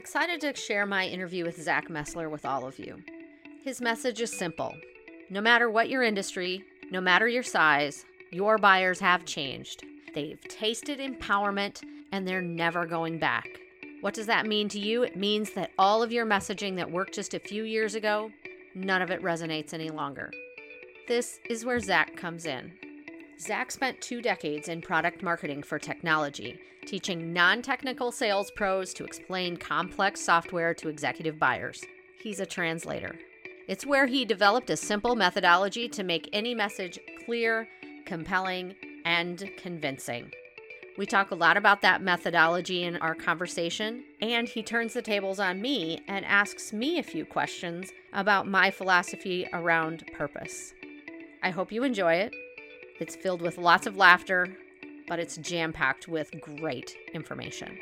excited to share my interview with Zach Messler with all of you. His message is simple no matter what your industry, no matter your size, your buyers have changed. They've tasted empowerment and they're never going back. What does that mean to you? It means that all of your messaging that worked just a few years ago, none of it resonates any longer. This is where Zach comes in. Zach spent two decades in product marketing for technology, teaching non technical sales pros to explain complex software to executive buyers. He's a translator. It's where he developed a simple methodology to make any message clear, compelling, and convincing. We talk a lot about that methodology in our conversation, and he turns the tables on me and asks me a few questions about my philosophy around purpose. I hope you enjoy it. It's filled with lots of laughter, but it's jam packed with great information.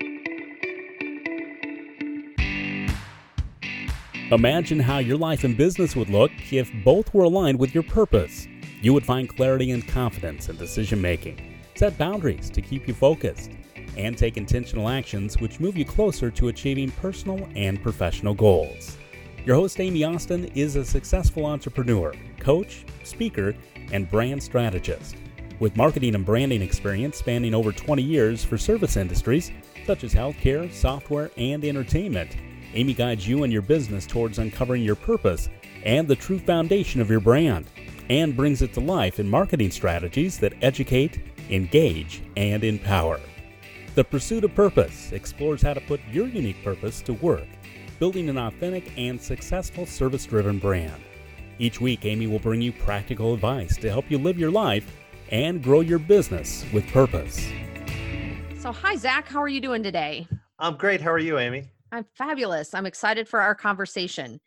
Imagine how your life and business would look if both were aligned with your purpose. You would find clarity and confidence in decision making, set boundaries to keep you focused, and take intentional actions which move you closer to achieving personal and professional goals. Your host, Amy Austin, is a successful entrepreneur, coach, speaker, and brand strategist. With marketing and branding experience spanning over 20 years for service industries such as healthcare, software, and entertainment, Amy guides you and your business towards uncovering your purpose and the true foundation of your brand, and brings it to life in marketing strategies that educate, engage, and empower. The Pursuit of Purpose explores how to put your unique purpose to work, building an authentic and successful service driven brand. Each week, Amy will bring you practical advice to help you live your life and grow your business with purpose. So, hi, Zach. How are you doing today? I'm great. How are you, Amy? I'm fabulous. I'm excited for our conversation.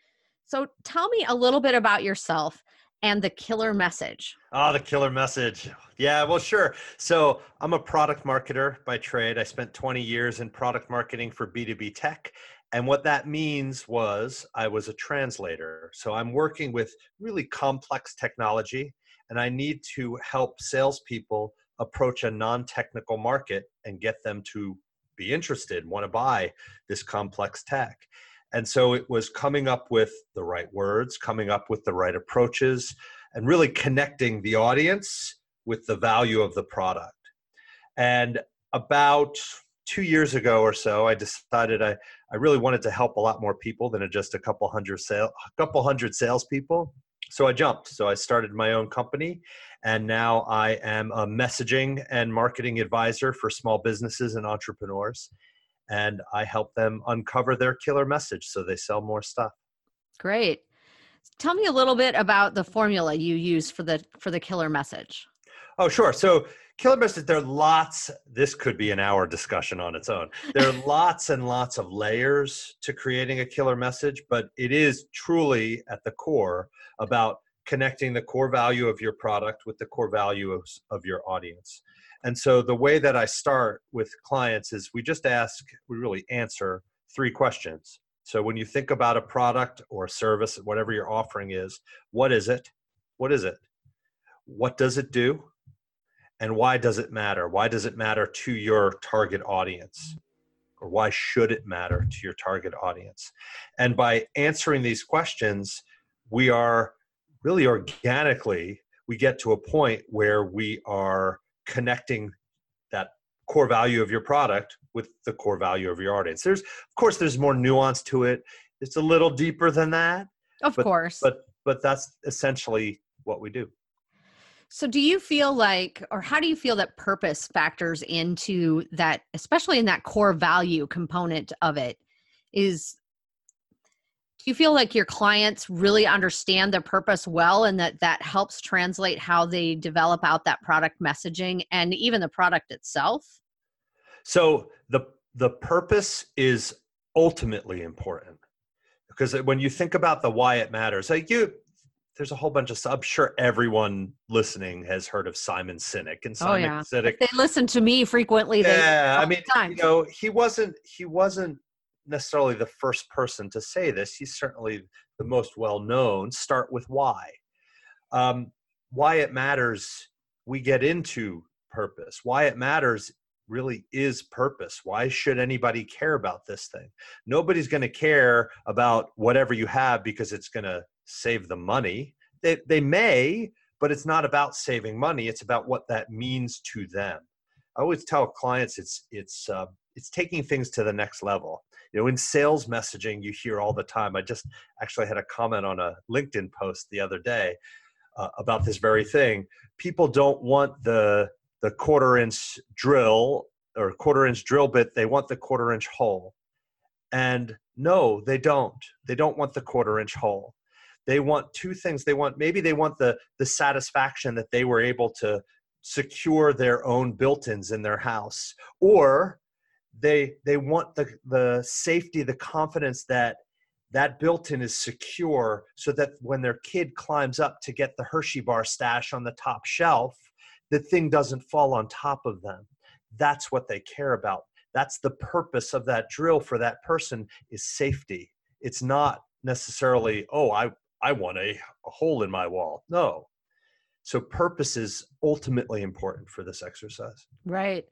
So tell me a little bit about yourself and the killer message. Oh, the killer message. Yeah, well, sure. So I'm a product marketer by trade. I spent 20 years in product marketing for B2B tech. And what that means was I was a translator. So I'm working with really complex technology, and I need to help salespeople approach a non technical market and get them to be interested, want to buy this complex tech. And so it was coming up with the right words, coming up with the right approaches, and really connecting the audience with the value of the product. And about two years ago or so, I decided I, I really wanted to help a lot more people than just a couple hundred sale, a couple hundred salespeople. So I jumped. So I started my own company, and now I am a messaging and marketing advisor for small businesses and entrepreneurs. And I help them uncover their killer message so they sell more stuff. Great. Tell me a little bit about the formula you use for the for the killer message. Oh, sure. So killer message, there are lots, this could be an hour discussion on its own. There are lots and lots of layers to creating a killer message, but it is truly at the core about connecting the core value of your product with the core value of, of your audience. And so the way that I start with clients is we just ask, we really answer three questions. So when you think about a product or a service, whatever your offering is, what is it? What is it? What does it do? And why does it matter? Why does it matter to your target audience? Or why should it matter to your target audience? And by answering these questions, we are really organically we get to a point where we are connecting that core value of your product with the core value of your audience there's of course there's more nuance to it it's a little deeper than that of but, course but but that's essentially what we do so do you feel like or how do you feel that purpose factors into that especially in that core value component of it is do you feel like your clients really understand the purpose well and that that helps translate how they develop out that product messaging and even the product itself? So the the purpose is ultimately important. Because when you think about the why it matters like you there's a whole bunch of i'm sure everyone listening has heard of simon sinek and oh, simon oh, yeah. sinek they listen to me frequently yeah i mean you know he wasn't he wasn't necessarily the first person to say this. He's certainly the most well known. Start with why. Um, why it matters, we get into purpose. Why it matters really is purpose. Why should anybody care about this thing? Nobody's going to care about whatever you have because it's going to save the money. They, they may but it's not about saving money. It's about what that means to them. I always tell clients it's it's uh, it's taking things to the next level. You know in sales messaging you hear all the time i just actually had a comment on a linkedin post the other day uh, about this very thing. People don't want the the quarter inch drill or quarter inch drill bit they want the quarter inch hole. And no they don't. They don't want the quarter inch hole. They want two things. They want maybe they want the the satisfaction that they were able to secure their own built-ins in their house or they they want the the safety the confidence that that built-in is secure so that when their kid climbs up to get the hershey bar stash on the top shelf the thing doesn't fall on top of them. That's what they care about. That's the purpose of that drill for that person is safety. It's not necessarily oh i i want a, a hole in my wall. No. So purpose is ultimately important for this exercise. Right.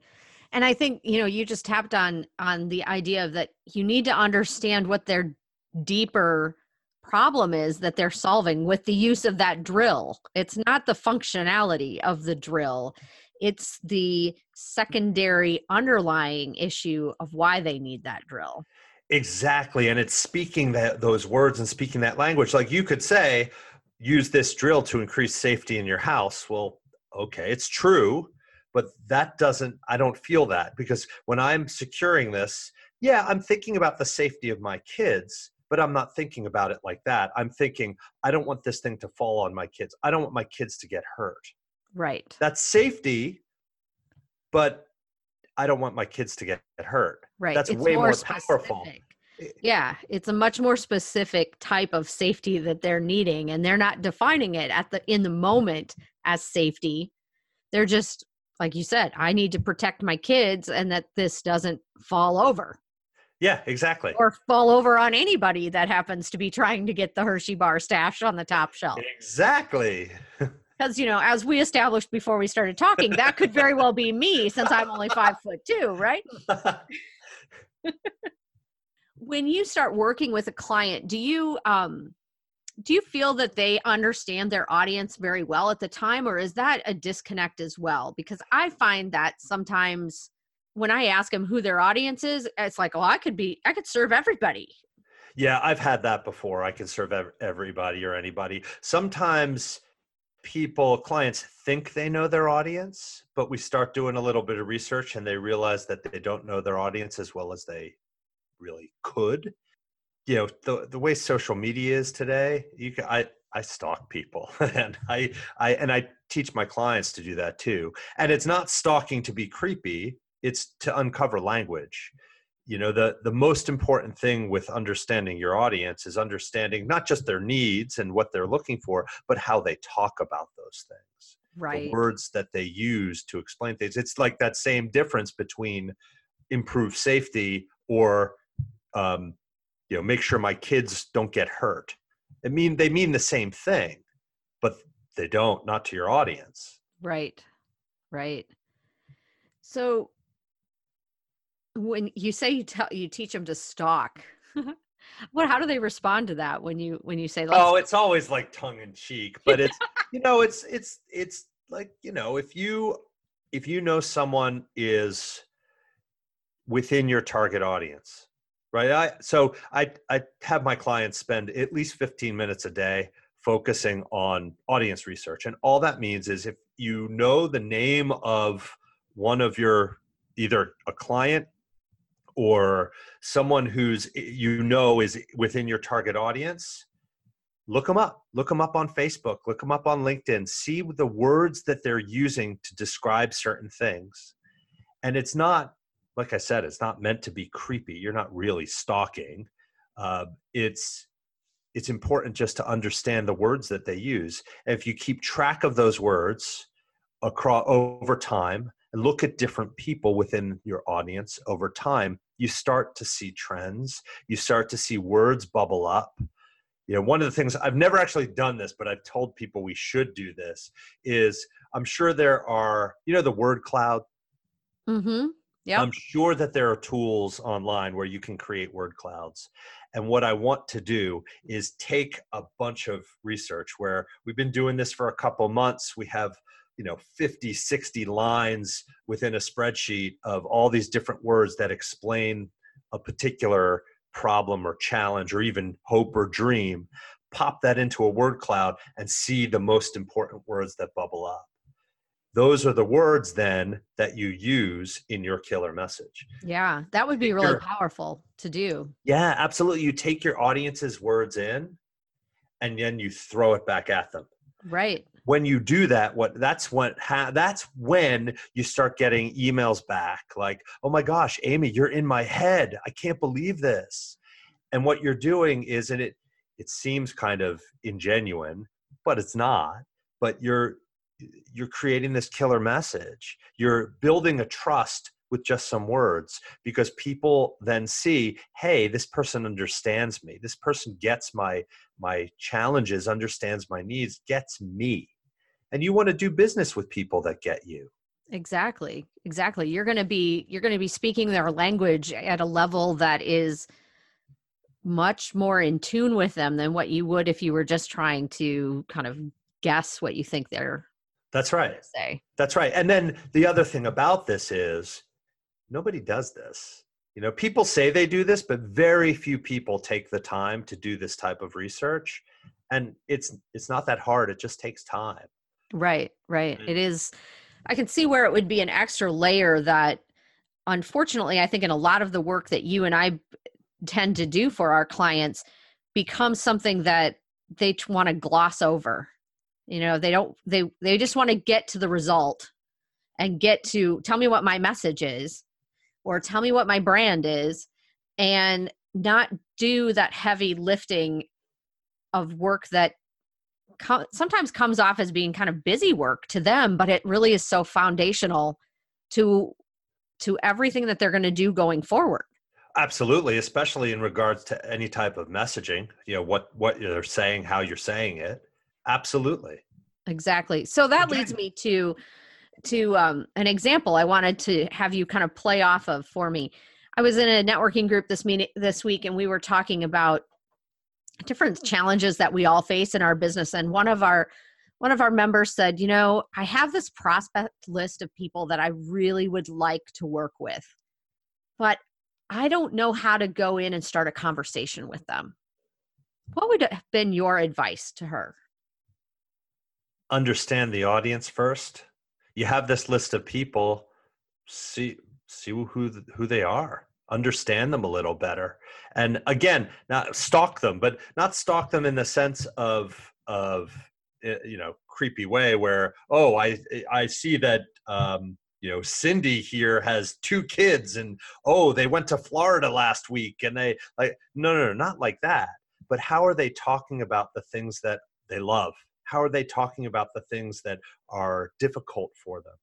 And i think you know you just tapped on on the idea that you need to understand what their deeper problem is that they're solving with the use of that drill. It's not the functionality of the drill. It's the secondary underlying issue of why they need that drill. Exactly and it's speaking that those words and speaking that language. Like you could say use this drill to increase safety in your house. Well okay it's true but that doesn't i don't feel that because when i'm securing this yeah i'm thinking about the safety of my kids but i'm not thinking about it like that. I'm thinking i don't want this thing to fall on my kids. I don't want my kids to get hurt. Right. That's safety but i don't want my kids to get hurt. Right. That's it's way more, specific. powerful. yeah it's a much more specific type of safety that they're needing and they're not defining it at the in the moment as safety. They're just like you said i need to protect my kids and that this doesn't fall over yeah exactly. Or fall over on anybody that happens to be trying to get the hershey bar stash on the top shelf. Exactly. Because you know as we established before we started talking that could very well be me since i'm only five foot two right? When you start working with a client do you um do you feel that they understand their audience very well at the time or is that a disconnect as well? Because i find that sometimes when i ask them who their audience is it's like oh i could be i could serve everybody yeah i've had that before i can serve ev- everybody or anybody sometimes people clients think they know their audience but we start doing a little bit of research and they realize that they don't know their audience as well as they really could. You know, the the way social media is today, you can I I stalk people and I I and I teach my clients to do that too. And it's not stalking to be creepy, it's to uncover language. You know, the the most important thing with understanding your audience is understanding not just their needs and what they're looking for, but how they talk about those things. Right. The words that they use to explain things. It's like that same difference between improve safety or um, you know make sure my kids don't get hurt i mean they mean the same thing but they don't not to your audience right right so when you say you tell you teach them to stalk what how do they respond to that when you when you say oh it's always like tongue in cheek but it's you know it's it's it's like you know if you if you know someone is within your target audience right? I so i i have my clients spend at least 15 minutes a day focusing on audience research and all that means is if you know the name of one of your either a client or someone who's eh, you know is within your target audience look them up look them up on facebook look them up on linkedin see the words that they're using to describe certain things and it's not like I said, it's not meant to be creepy. You're not really stalking. Uh, it's it's important just to understand the words that they use. And if you keep track of those words across over time and look at different people within your audience over time, you start to see trends. You start to see words bubble up. You know, one of the things I've never actually done this, but I've told people we should do this is I'm sure there are, you know, the word cloud. Mm-hmm Yeah. I'm sure that there are tools online where you can create word clouds. And what I want to do is take a bunch of research where we've been doing this for a couple months. We have, you know, 50, 60 lines within a spreadsheet of all these different words that explain a particular problem or challenge or even hope or dream. Pop that into a word cloud and see the most important words that bubble up those are the words then that you use in your killer message. Yeah, that would be really powerful to do. Yeah, absolutely. You take your audience's words in and then you throw it back at them. Right. When you do that, what that's what ha, that's when you start getting emails back like, "Oh my gosh, Amy, you're in my head. I can't believe this." And what you're doing is and it it seems kind of ingenuine, but it's not. But you're you're creating this killer message. You're building a trust with just some words because people then see hey this person understands me this person gets my my challenges understands my needs gets me and you want to do business with people that get you exactly exactly you're going to be you're going to be speaking their language at a level that is much more in tune with them than what you would if you were just trying to kind of guess what you think they're that's right. Say. That's right. And then the other thing about this is nobody does this. You know, people say they do this, but very few people take the time to do this type of research. And it's it's not that hard. It just takes time. Right, right. Mm-hmm. It is I can see where it would be an extra layer that unfortunately I think in a lot of the work that you and I tend to do for our clients becomes something that they want to gloss over you know they don't they they just want to get to the result and get to tell me what my message is or tell me what my brand is and not do that heavy lifting of work that com- sometimes comes off as being kind of busy work to them but it really is so foundational to to everything that they're going to do going forward absolutely especially in regards to any type of messaging you know what what you're saying how you're saying it Absolutely. Exactly. So that leads me to to um, an example I wanted to have you kind of play off of for me. I was in a networking group this meeting this week, and we were talking about different challenges that we all face in our business. And one of our one of our members said, "You know, I have this prospect list of people that I really would like to work with, but I don't know how to go in and start a conversation with them." What would have been your advice to her? understand the audience first. You have this list of people, see see who who they are, understand them a little better, and again, not stalk them, but not stalk them in the sense of of eh, you know creepy way where oh I I see that um, you know Cindy here has two kids and oh they went to Florida last week and they like no no no not like that. But how are they talking about the things that they love how are they talking about the things that are difficult for them?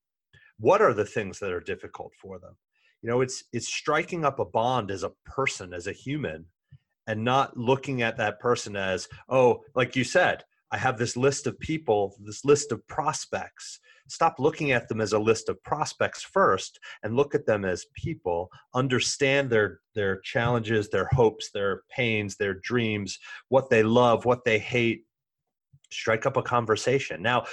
What are the things that are difficult for them? You know it's it's striking up a bond as a person as a human and not looking at that person as oh like you said i have this list of people this list of prospects. Stop looking at them as a list of prospects first and look at them as people. Understand their their challenges their hopes their pains their dreams what they love what they hate strike up a conversation. Now,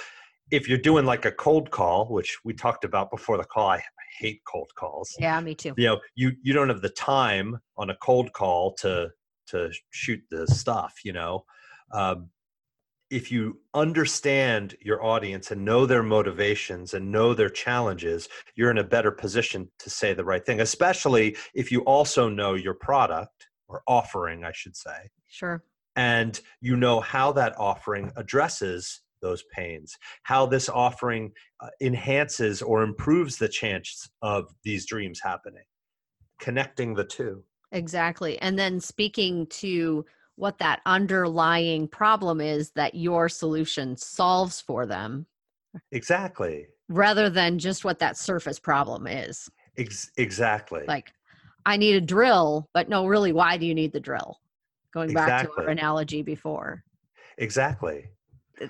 if you're doing like a cold call, which we talked about before the call, I, hate cold calls. Yeah, me too. You know, you you don't have the time on a cold call to to shoot the stuff. You know, um, if you understand your audience and know their motivations and know their challenges, you're in a better position to say the right thing. Especially if you also know your product or offering, I should say. Sure and you know how that offering addresses those pains how this offering uh, enhances or improves the chance of these dreams happening. Connecting the two. Exactly. And then speaking to what that underlying problem is that your solution solves for them. Exactly. Rather than just what that surface problem is. Ex- exactly. Like i need a drill but no really why do you need the drill going exactly. back to our analogy before. Exactly.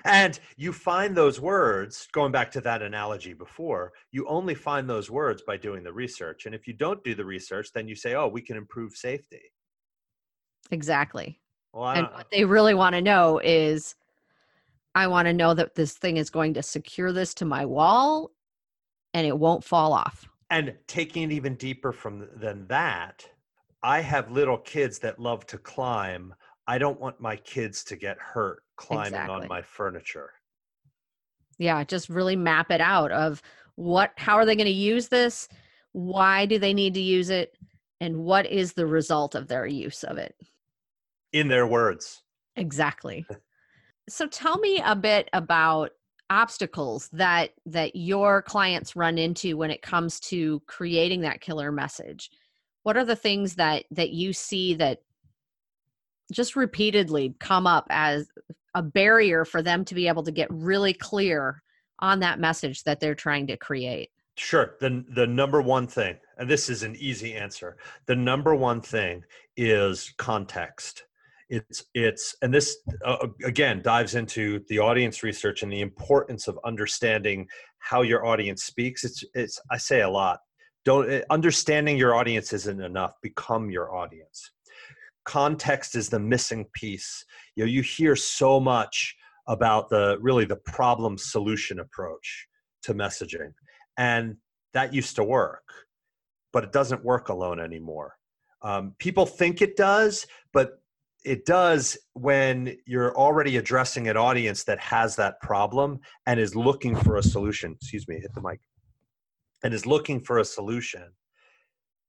And you find those words going back to that analogy before you only find those words by doing the research. And if you don't do the research then you say oh we can improve safety. Exactly. Well, and what they really want to know is i want to know that this thing is going to secure this to my wall and it won't fall off. And taking it even deeper from than that i have little kids that love to climb i don't want my kids to get hurt climbing exactly. on my furniture. Yeah, just really map it out of what how are they going to use this? Why do they need to use it? And what is the result of their use of it? In their words. Exactly. so tell me a bit about obstacles that that your clients run into when it comes to creating that killer message what are the things that that you see that just repeatedly come up as a barrier for them to be able to get really clear on that message that they're trying to create? Sure. The, the number one thing, and this is an easy answer, the number one thing is context. It's, it's, and this uh, again dives into the audience research and the importance of understanding how your audience speaks. It's, it's, I say a lot. Don't, eh, understanding your audience isn't enough. Become your audience. Context is the missing piece. You know you hear so much about the really the problem solution approach to messaging and that used to work but it doesn't work alone anymore. Um, people think it does but it does when you're already addressing an audience that has that problem and is looking for a solution. Excuse me hit the mic and is looking for a solution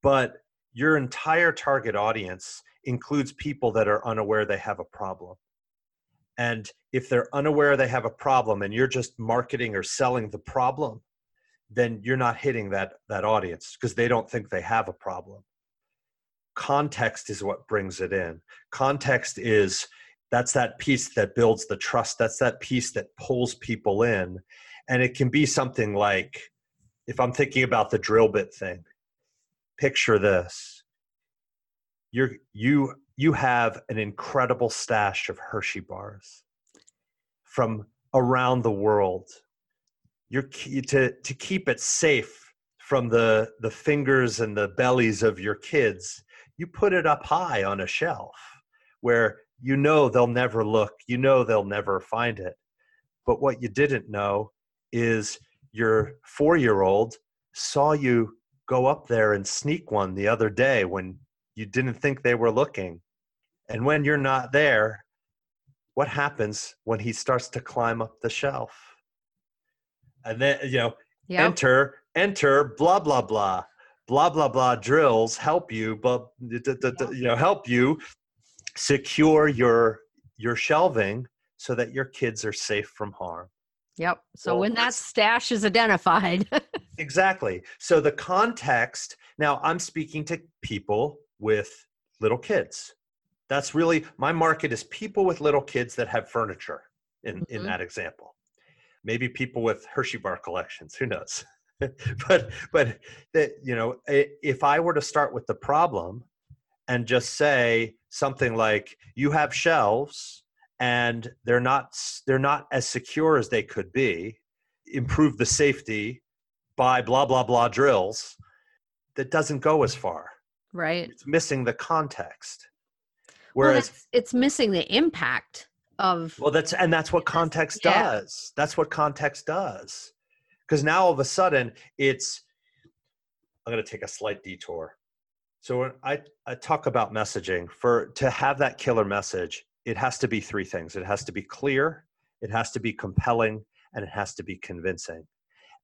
but your entire target audience includes people that are unaware they have a problem. And if they're unaware they have a problem and you're just marketing or selling the problem, then you're not hitting that, that audience because they don't think they have a problem. Context is what brings it in. Context is that's that piece that builds the trust. That's that piece that pulls people in. And it can be something like if I'm thinking about the drill bit thing, picture this you're you you have an incredible stash of Hershey bars from around the world. You're to to keep it safe from the the fingers and the bellies of your kids. You put it up high on a shelf where you know they'll never look. You know they'll never find it. But what you didn't know is your four year old saw you go up there and sneak one the other day when you didn't think they were looking. And when you're not there, what happens when he starts to climb up the shelf? And then, you know, yep. enter, enter, blah, blah, blah. Blah, blah, blah drills help you, but, you know, help you secure your your shelving so that your kids are safe from harm. Yep. So well, when that stash is identified. exactly. So the context, now I'm speaking to people with little kids. That's really my market is people with little kids that have furniture in, mm-hmm. in that example. Maybe people with Hershey bar collections, who knows? but but that you know, if I were to start with the problem and just say something like you have shelves and they're not they're not as secure as they could be, improve the safety by blah blah blah drills, that doesn't go as far Right. It's missing the context. Whereas well, it's missing the impact of Well, that's and that's what context yeah. does. That's what context does. Because now all of a sudden it's I'm going to take a slight detour. So when I, I talk about messaging, for to have that killer message, it has to be three things. It has to be clear, it has to be compelling, and it has to be convincing.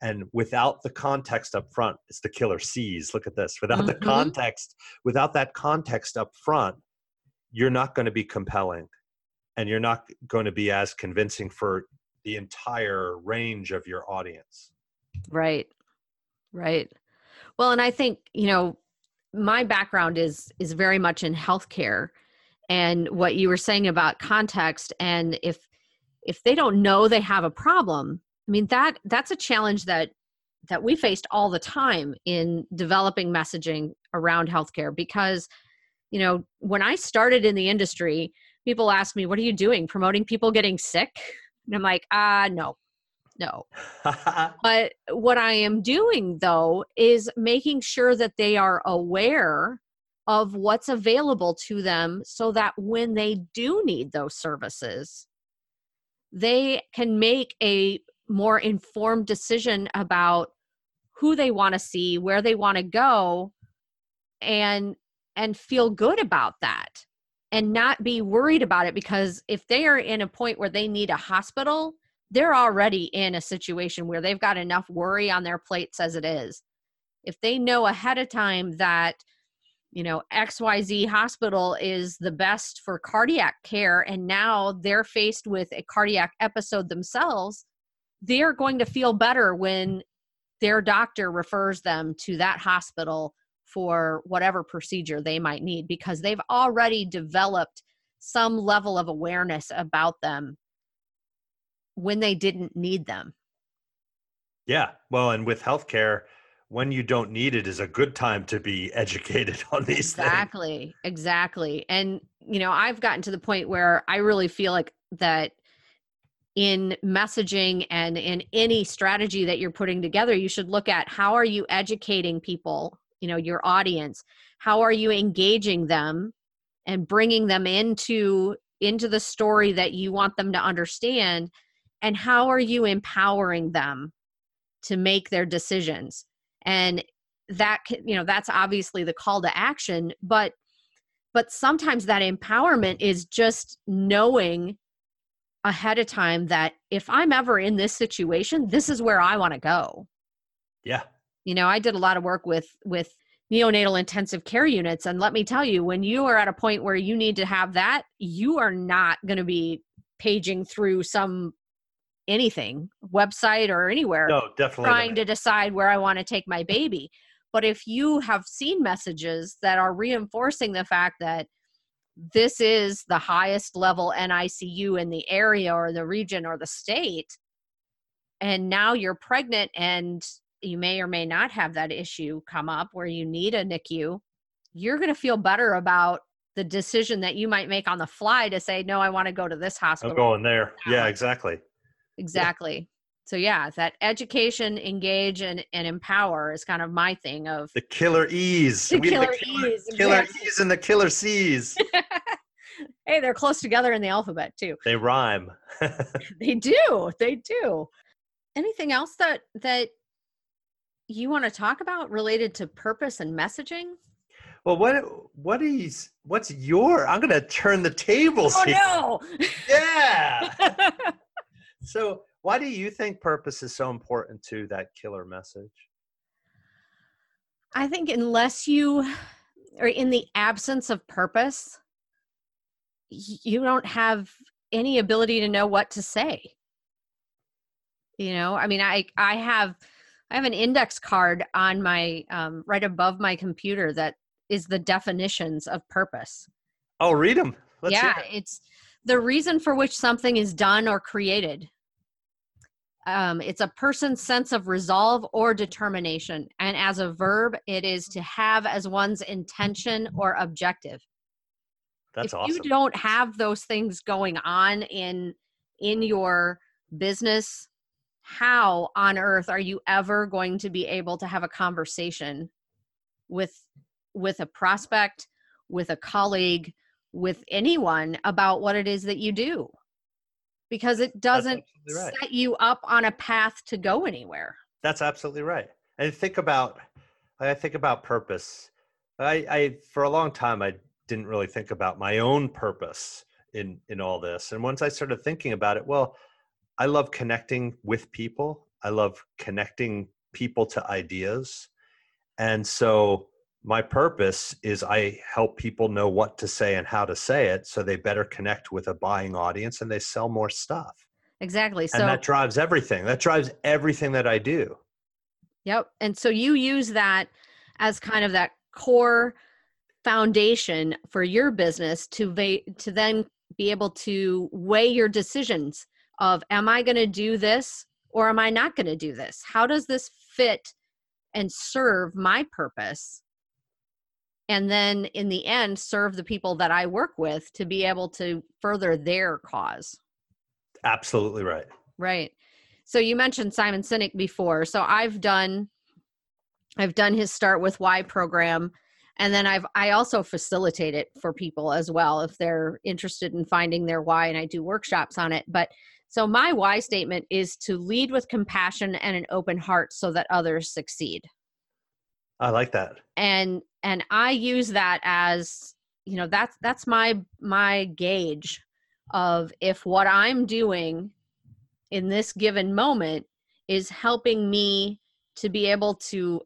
And without the context up front it's the killer C's look at this. Without mm-hmm. the context without that context up front you're not going to be compelling and you're not going to be as convincing for the entire range of your audience. Right. Right. Well and i think you know my background is is very much in healthcare and what you were saying about context and if if they don't know they have a problem I mean that that's a challenge that that we faced all the time in developing messaging around healthcare because you know when I started in the industry people asked me what are you doing promoting people getting sick And I'm like, ah, no, no. but what I am doing though is making sure that they are aware of what's available to them so that when they do need those services, they can make a more informed decision about who they want to see, where they want to go and and feel good about that and not be worried about it because if they are in a point where they need a hospital, they're already in a situation where they've got enough worry on their plates as it is. If they know ahead of time that you know xyz hospital is the best for cardiac care and now they're faced with a cardiac episode themselves they're going to feel better when their doctor refers them to that hospital for whatever procedure they might need because they've already developed some level of awareness about them when they didn't need them. Yeah. Well, and with healthcare, when you don't need it is a good time to be educated on these exactly things. exactly Exactly. and you know i've gotten to the point where i really feel like that in messaging and in any strategy that you're putting together you should look at how are you educating people you know your audience how are you engaging them and bringing them into into the story that you want them to understand and how are you empowering them to make their decisions and that you know that's obviously the call to action but but sometimes that empowerment is just knowing ahead of time that if i'm ever in this situation this is where i want to go. Yeah. You know i did a lot of work with with neonatal intensive care units and let me tell you when you are at a point where you need to have that you are not going to be paging through some anything website or anywhere no definitely trying not. to decide where i want to take my baby but if you have seen messages that are reinforcing the fact that this is the highest level NICU in the area or the region or the state, and now you're pregnant and you may or may not have that issue come up where you need a NICU, you're going to feel better about the decision that you might make on the fly to say, no, I want to go to this hospital. I'm going there. Yeah, exactly. Exactly. So yeah, that education, engage, and, and empower is kind of my thing of the killer E's. The We have killer killer, E's, Killer exactly. E's and the killer C's. hey, they're close together in the alphabet too. they rhyme. They do. They do. Anything else that that you want to talk about related to purpose and messaging? well, what what is what's your? I'm gonna turn the tables oh, here. Oh Yeah. so, why do you think purpose is so important to that killer message? I think unless you or in the absence of purpose, you don't have any ability to know what to say. You know, I mean, I I have I have an index card on my um, right above my computer that is the definitions of purpose. Oh, read them. Let's yeah, it. it's the reason for which something is done or created. Um, it's a person's sense of resolve or determination. And as a verb, it is to have as one's intention or objective. That's if awesome. you don't have those things going on in in your business, how on earth are you ever going to be able to have a conversation with with a prospect, with a colleague, with anyone about what it is that you do? Because it doesn't right. set you up on a path to go anywhere. That's absolutely right. And think about, I think about purpose. I, I for a long time I didn't really think about my own purpose in in all this. And once I started thinking about it, well, I love connecting with people. I love connecting people to ideas. And so my purpose is I help people know what to say and how to say it so they better connect with a buying audience and they sell more stuff. Exactly. So and that drives everything. That drives everything that I do. Yep. And so you use that as kind of that core foundation for your business to va- to then be able to weigh your decisions of am I going to do this or am I not going to do this? How does this fit and serve my purpose? And then in the end serve the people that I work with to be able to further their cause. Absolutely right. Right. So you mentioned Simon Sinek before. So I've done I've done his start with why program and then I've I also facilitate it for people as well if they're interested in finding their why and I do workshops on it. But so my why statement is to lead with compassion and an open heart so that others succeed. I like that. And and I use that as you know that's that's my my gauge of if what I'm doing in this given moment is helping me to be able to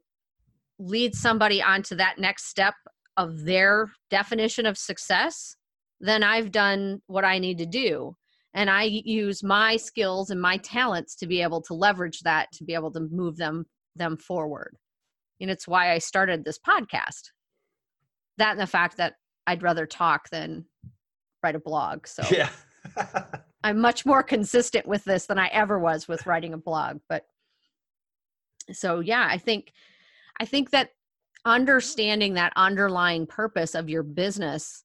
lead somebody onto that next step of their definition of success, then I've done what I need to do. And I use my skills and my talents to be able to leverage that to be able to move them them forward. And it's why I started this podcast. That and the fact that I'd rather talk than write a blog. So Yeah. I'm much more consistent with this than I ever was with writing a blog. But so yeah, I think I think that understanding that underlying purpose of your business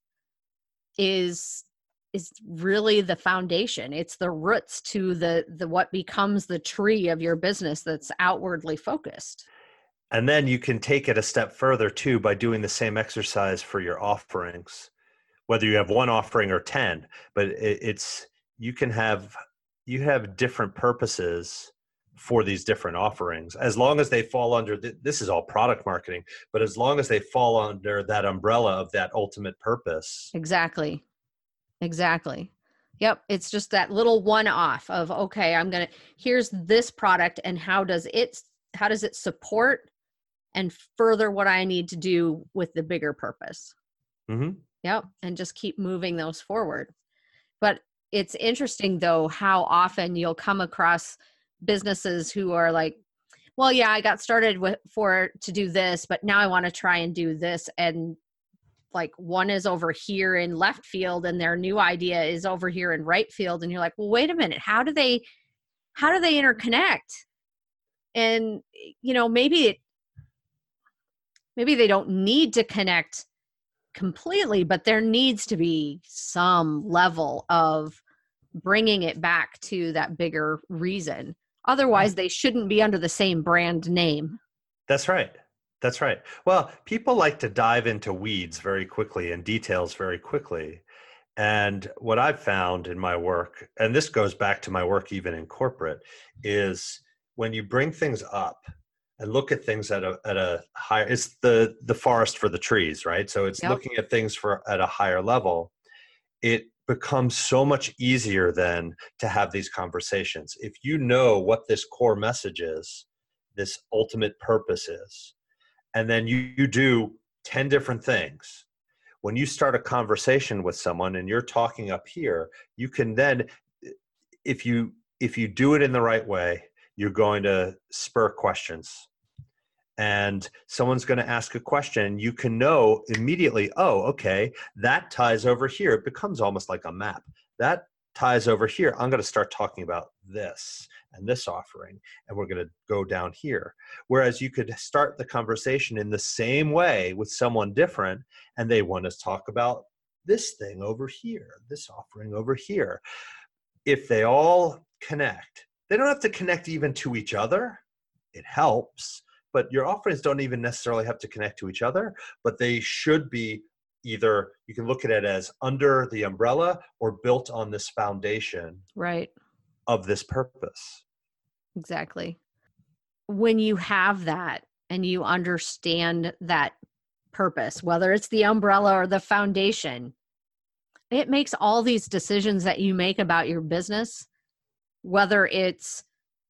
is is really the foundation. It's the roots to the the what becomes the tree of your business that's outwardly focused. And then you can take it a step further too by doing the same exercise for your offerings, whether you have one offering or 10, but it, it's, you can have, you have different purposes for these different offerings. As long as they fall under this is all product marketing but as long as they fall under that umbrella of that ultimate purpose. Exactly. Exactly. Yep it's just that little one off of okay i'm gonna here's this product and how does it how does it support and further what I need to do with the bigger purpose. Mm-hmm. Yep. And just keep moving those forward. But it's interesting though how often you'll come across businesses who are like, well, yeah, I got started with for to do this, but now I want to try and do this. And like one is over here in left field and their new idea is over here in right field. And you're like, well, wait a minute, how do they how do they interconnect? And you know, maybe it maybe they don't need to connect completely, but there needs to be some level of bringing it back to that bigger reason. Otherwise, they shouldn't be under the same brand name. That's right. That's right. Well, people like to dive into weeds very quickly and details very quickly. And what I've found in my work, and this goes back to my work even in corporate, is when you bring things up and look at things at a at a higher it's the the forest for the trees right? So it's yep. looking at things for at a higher level. It becomes so much easier then to have these conversations. If you know what this core message is this ultimate purpose is and then you, you do 10 different things when you start a conversation with someone and you're talking up here you can then if you if you do it in the right way you're going to spur questions and someone's going to ask a question, you can know immediately, oh, okay, that ties over here. It becomes almost like a map. That ties over here. I'm going to start talking about this and this offering, and we're going to go down here. Whereas you could start the conversation in the same way with someone different, and they want to talk about this thing over here, this offering over here. If they all connect, they don't have to connect even to each other. It helps but your offerings don't even necessarily have to connect to each other, but they should be either you can look at it as under the umbrella or built on this foundation right. of this purpose. Exactly. When you have that and you understand that purpose whether it's the umbrella or the foundation it makes all these decisions that you make about your business whether it's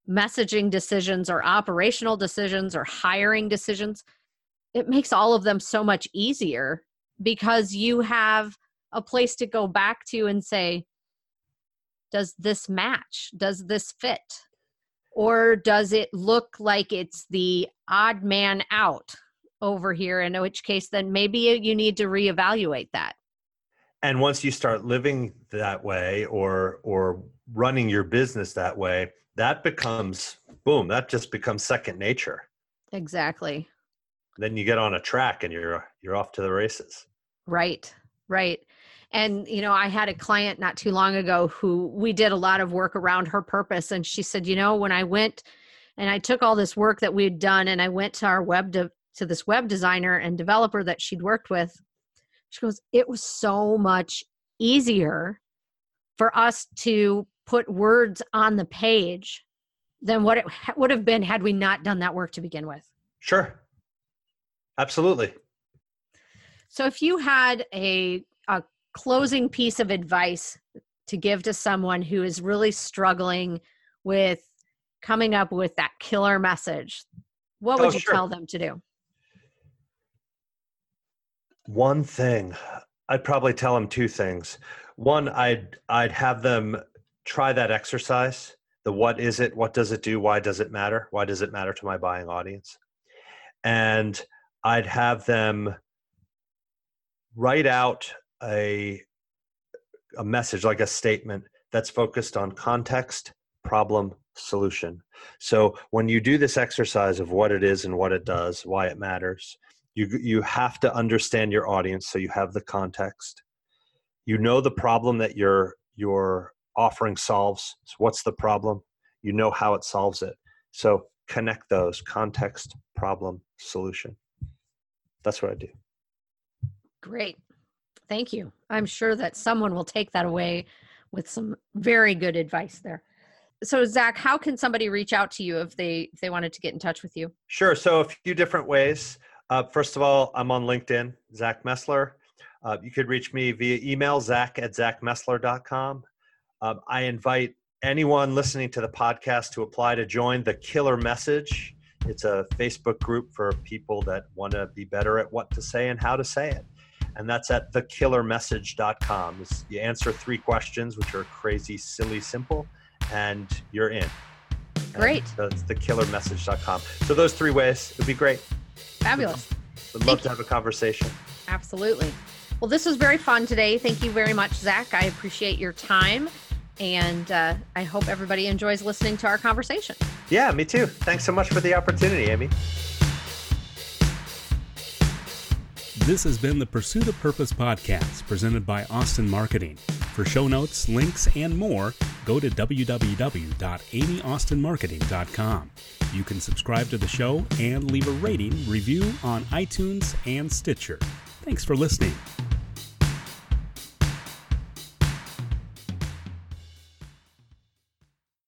messaging decisions or operational decisions or hiring decisions, it makes all of them so much easier because you have a place to go back to and say, does this match? Does this fit? Or does it look like it's the odd man out over here? In which case, then maybe you need to reevaluate that. And once you start living that way or or running your business that way, that becomes boom that just becomes second nature. Exactly. Then you get on a track and you're you're off to the races. Right right. And, you know, I had a client not too long ago who we did a lot of work around her purpose. And she said, you know, when I went and I took all this work that we had done and I went to our web de- to this web designer and developer that she'd worked with, she goes, it was so much easier for us to put words on the page than what it would have been had we not done that work to begin with. Sure. Absolutely. So if you had a a closing piece of advice to give to someone who is really struggling with coming up with that killer message, what would oh, you sure. tell them to do? One thing, I'd probably tell them two things. One, I'd I'd have them try that exercise. The what is it? What does it do? Why does it matter? Why does it matter to my buying audience? And I'd have them write out a a message like a statement that's focused on context, problem, solution. So when you do this exercise of what it is and what it does, why it matters, you you have to understand your audience so you have the context. You know the problem that your your offering solves. So what's the problem? You know how it solves it. So connect those context, problem, solution. That's what I do. Great. Thank you. I'm sure that someone will take that away with some very good advice there. So Zach, how can somebody reach out to you if they if they wanted to get in touch with you? Sure. So a few different ways. Uh, first of all, I'm on LinkedIn, Zach Messler. Uh, you could reach me via email, zach at zachmessler.com. Um, I invite anyone listening to the podcast to apply to join the Killer Message. It's a Facebook group for people that want to be better at what to say and how to say it. And that's at thekillermessage.com. You answer three questions, which are crazy, silly, simple, and you're in. Great. And that's thekillermessage.com. So those three ways would be great. Fabulous. Would love to have a conversation. Absolutely. Well, this was very fun today. Thank you very much, Zach. I appreciate your time. And uh, I hope everybody enjoys listening to our conversation. Yeah, me too. Thanks so much for the opportunity, Amy. This has been the Pursuit of Purpose podcast presented by Austin Marketing. For show notes, links, and more, go to www.amyaustinmarketing.com. You can subscribe to the show and leave a rating review on iTunes and Stitcher. Thanks for listening.